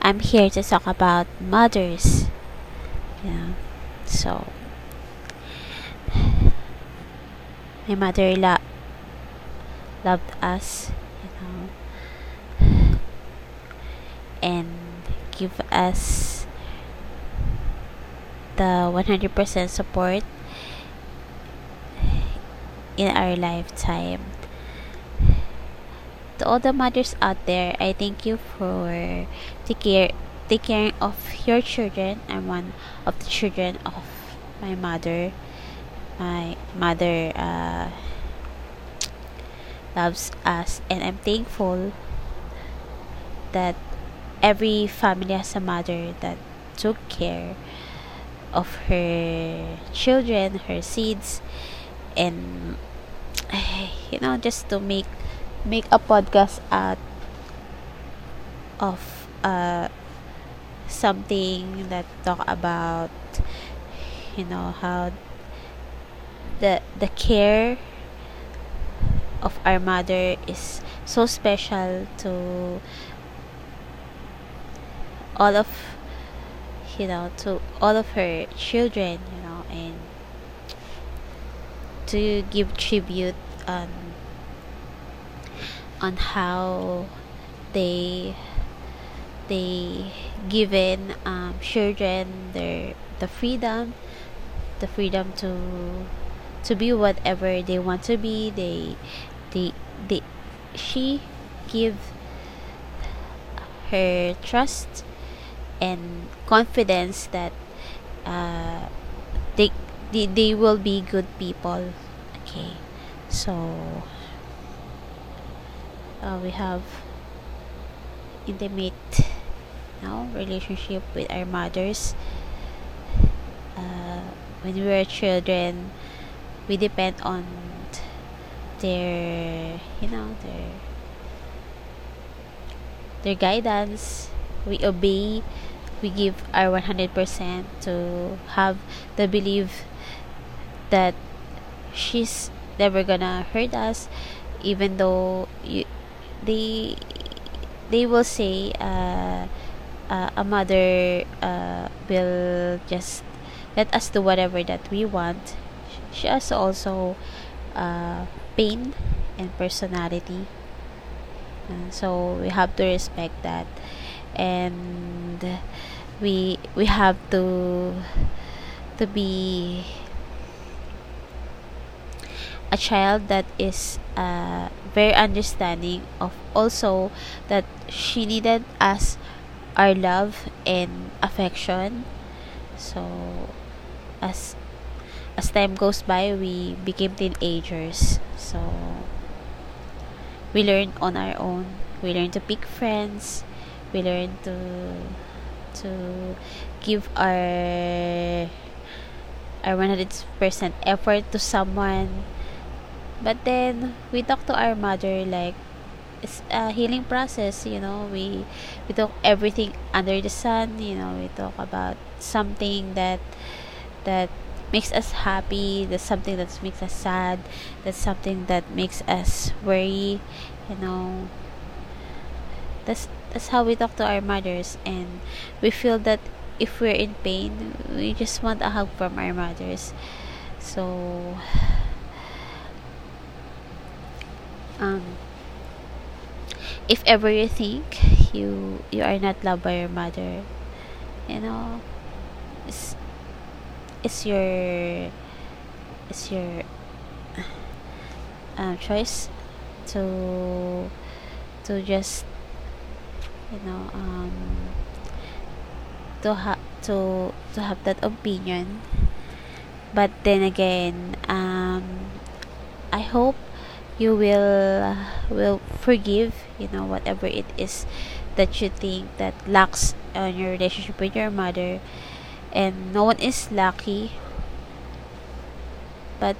I'm here to talk about mothers. Yeah. So my mother lo- loved us, you know, and give us the 100% support in our lifetime. To all the mothers out there, I thank you for take care take caring of your children. I'm one of the children of my mother. My mother uh, loves us, and I'm thankful that every family has a mother that took care of her children, her seeds, and you know, just to make make a podcast out of uh, something that talk about you know how the the care of our mother is so special to all of you know to all of her children you know and to give tribute on on how they they given um, children their the freedom the freedom to to be whatever they want to be. They they they she give her trust and confidence that uh, they, they they will be good people. Okay. So uh, we have intimate now relationship with our mothers. Uh, when we were children we depend on their you know their their guidance. We obey. We give our 100% to have the belief that she's never gonna hurt us even though you, they they will say uh, uh, a mother uh, will just let us do whatever that we want. She has also uh, pain and personality. And so we have to respect that. And we we have to to be a child that is uh, very understanding of also that she needed us our love and affection. So as as time goes by we became teenagers. So we learned on our own. We learned to pick friends. We learned to to give our our 100% effort to someone but then we talk to our mother like it's a healing process you know. We we talk everything under the sun you know. We talk about something that that makes us happy that's something that makes us sad that's something that makes us worry you know. That's that's how we talk to our mothers and we feel that if we're in pain we just want a hug from our mothers. So um if ever you think you you are not loved by your mother you know it's it's your it's your um, choice to to just you know um to have to to have that opinion. But then again um i hope you will will forgive you know whatever it is that you think that lacks on your relationship with your mother. And no one is lucky but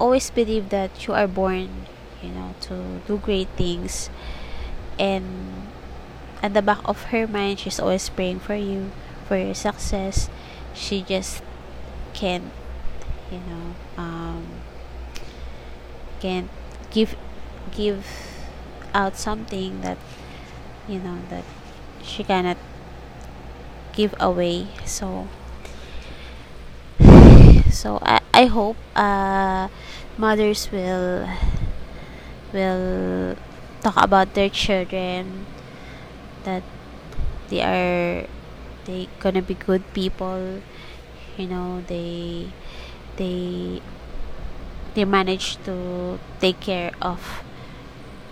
always believe that you are born you know to do great things. And at the back of her mind she's always praying for you for your success. She just can't you know um can't give give out something that you know that she cannot give away. So so I, I hope uh, mothers will will talk about their children that they are they gonna be good people you know they they they manage to take care of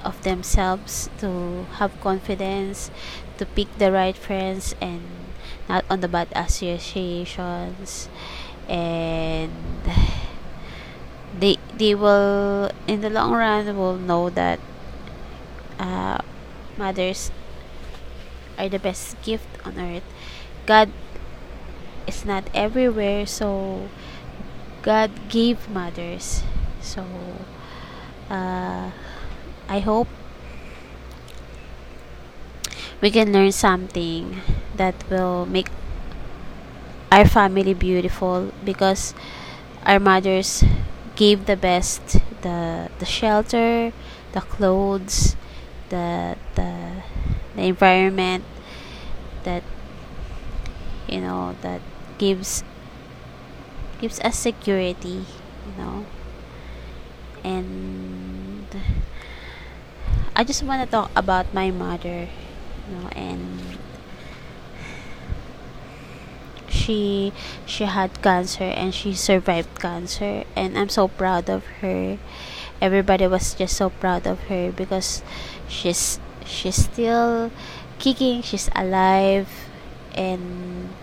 of themselves to have confidence to pick the right friends and not on the bad associations. And they they will in the long run will know that uh, mothers are the best gift on earth. God is not everywhere so god gave mothers so uh, i hope we can learn something that will make our family beautiful because our mothers gave the best the the shelter the clothes the the the environment that you know that gives gives us security you know and I just want to talk about my mother you know and she she had cancer and she survived cancer and I'm so proud of her. Everybody was just so proud of her because she's she's still kicking she's alive and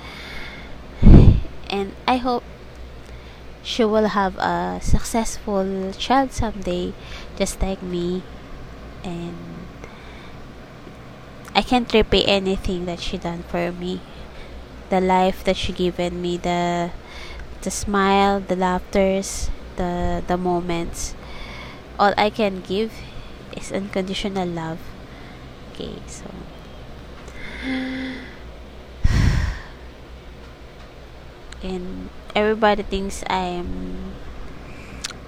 and I hope she will have a successful child someday just like me. And I can't repay anything that she done for me. The life that she given me the the smile the laughters the the moments. All i can give is unconditional love. Okay so. And everybody thinks i'm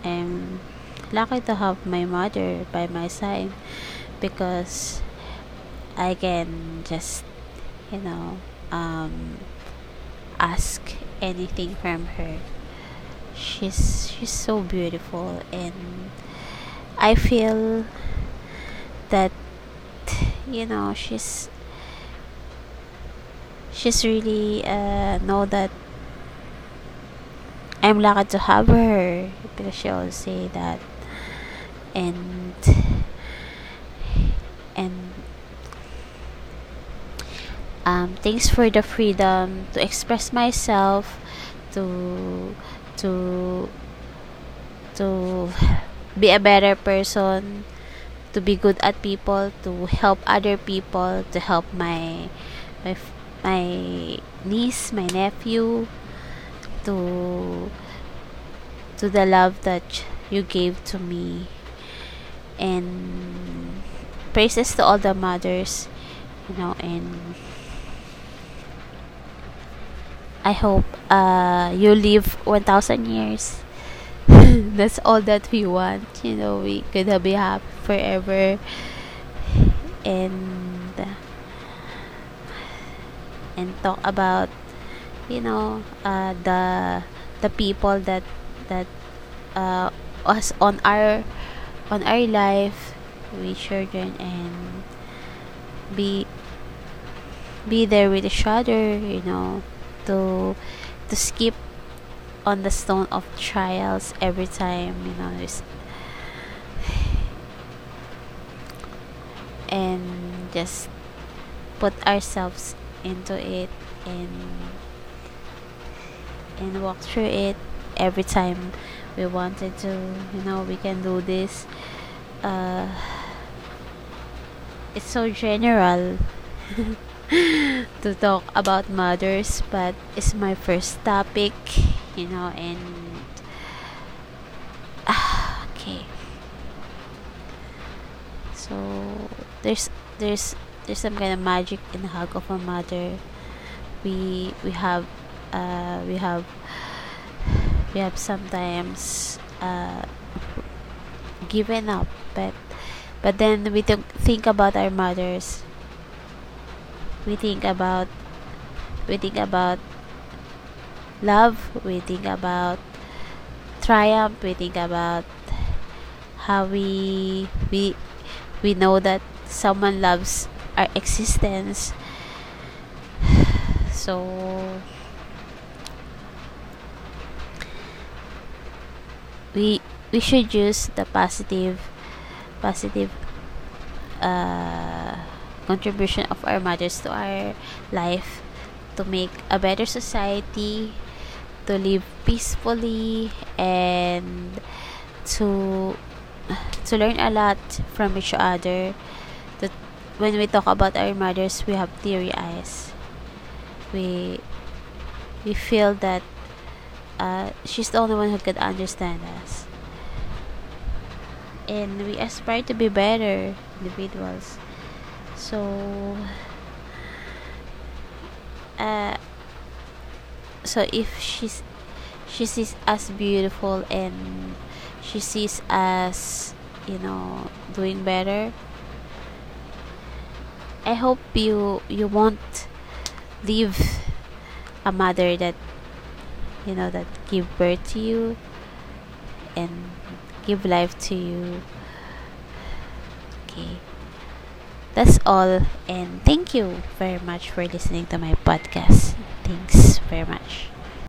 i'm lucky to have my mother by my side because i can just you know um, ask anything from her. She's she's so beautiful, and I feel that you know she's she's really uh, know that I'm lucky to have her because she always say that. And and um, thanks for the freedom to express myself to to to be a better person to be good at people to help other people to help my my my niece my nephew to to the love that you gave to me and praises to all the mothers you know and I hope uh, you live 1,000 years. That's all that we want. You know, we could be happy forever. And and talk about you know uh, the the people that that uh, us on our on our life with children and be be there with each other you know to to skip on the stone of trials every time you know and just put ourselves into it and and walk through it every time we wanted to you know we can do this uh, it's so general to talk about mothers, but it's my first topic, you know, and ah, okay. So there's there's there's some kind of magic in the hug of a mother. We we have uh we have we have sometimes uh given up, but but then we th- think about our mothers. We think about we think about love. We think about triumph. We think about how we we we know that someone loves our existence. So we we should use the positive positive uh, contribution of our mothers to our life to make a better society to live peacefully and to to learn a lot from each other. That when we talk about our mothers we have teary eyes. We we feel that uh, she's the only one who could understand us. And we aspire to be better individuals. So uh, so if she's she sees us beautiful and she sees us you know doing better i hope you you won't leave a mother that you know that give birth to you and give life to you. Okay. That's all and thank you very much for listening to my podcast. Thanks very much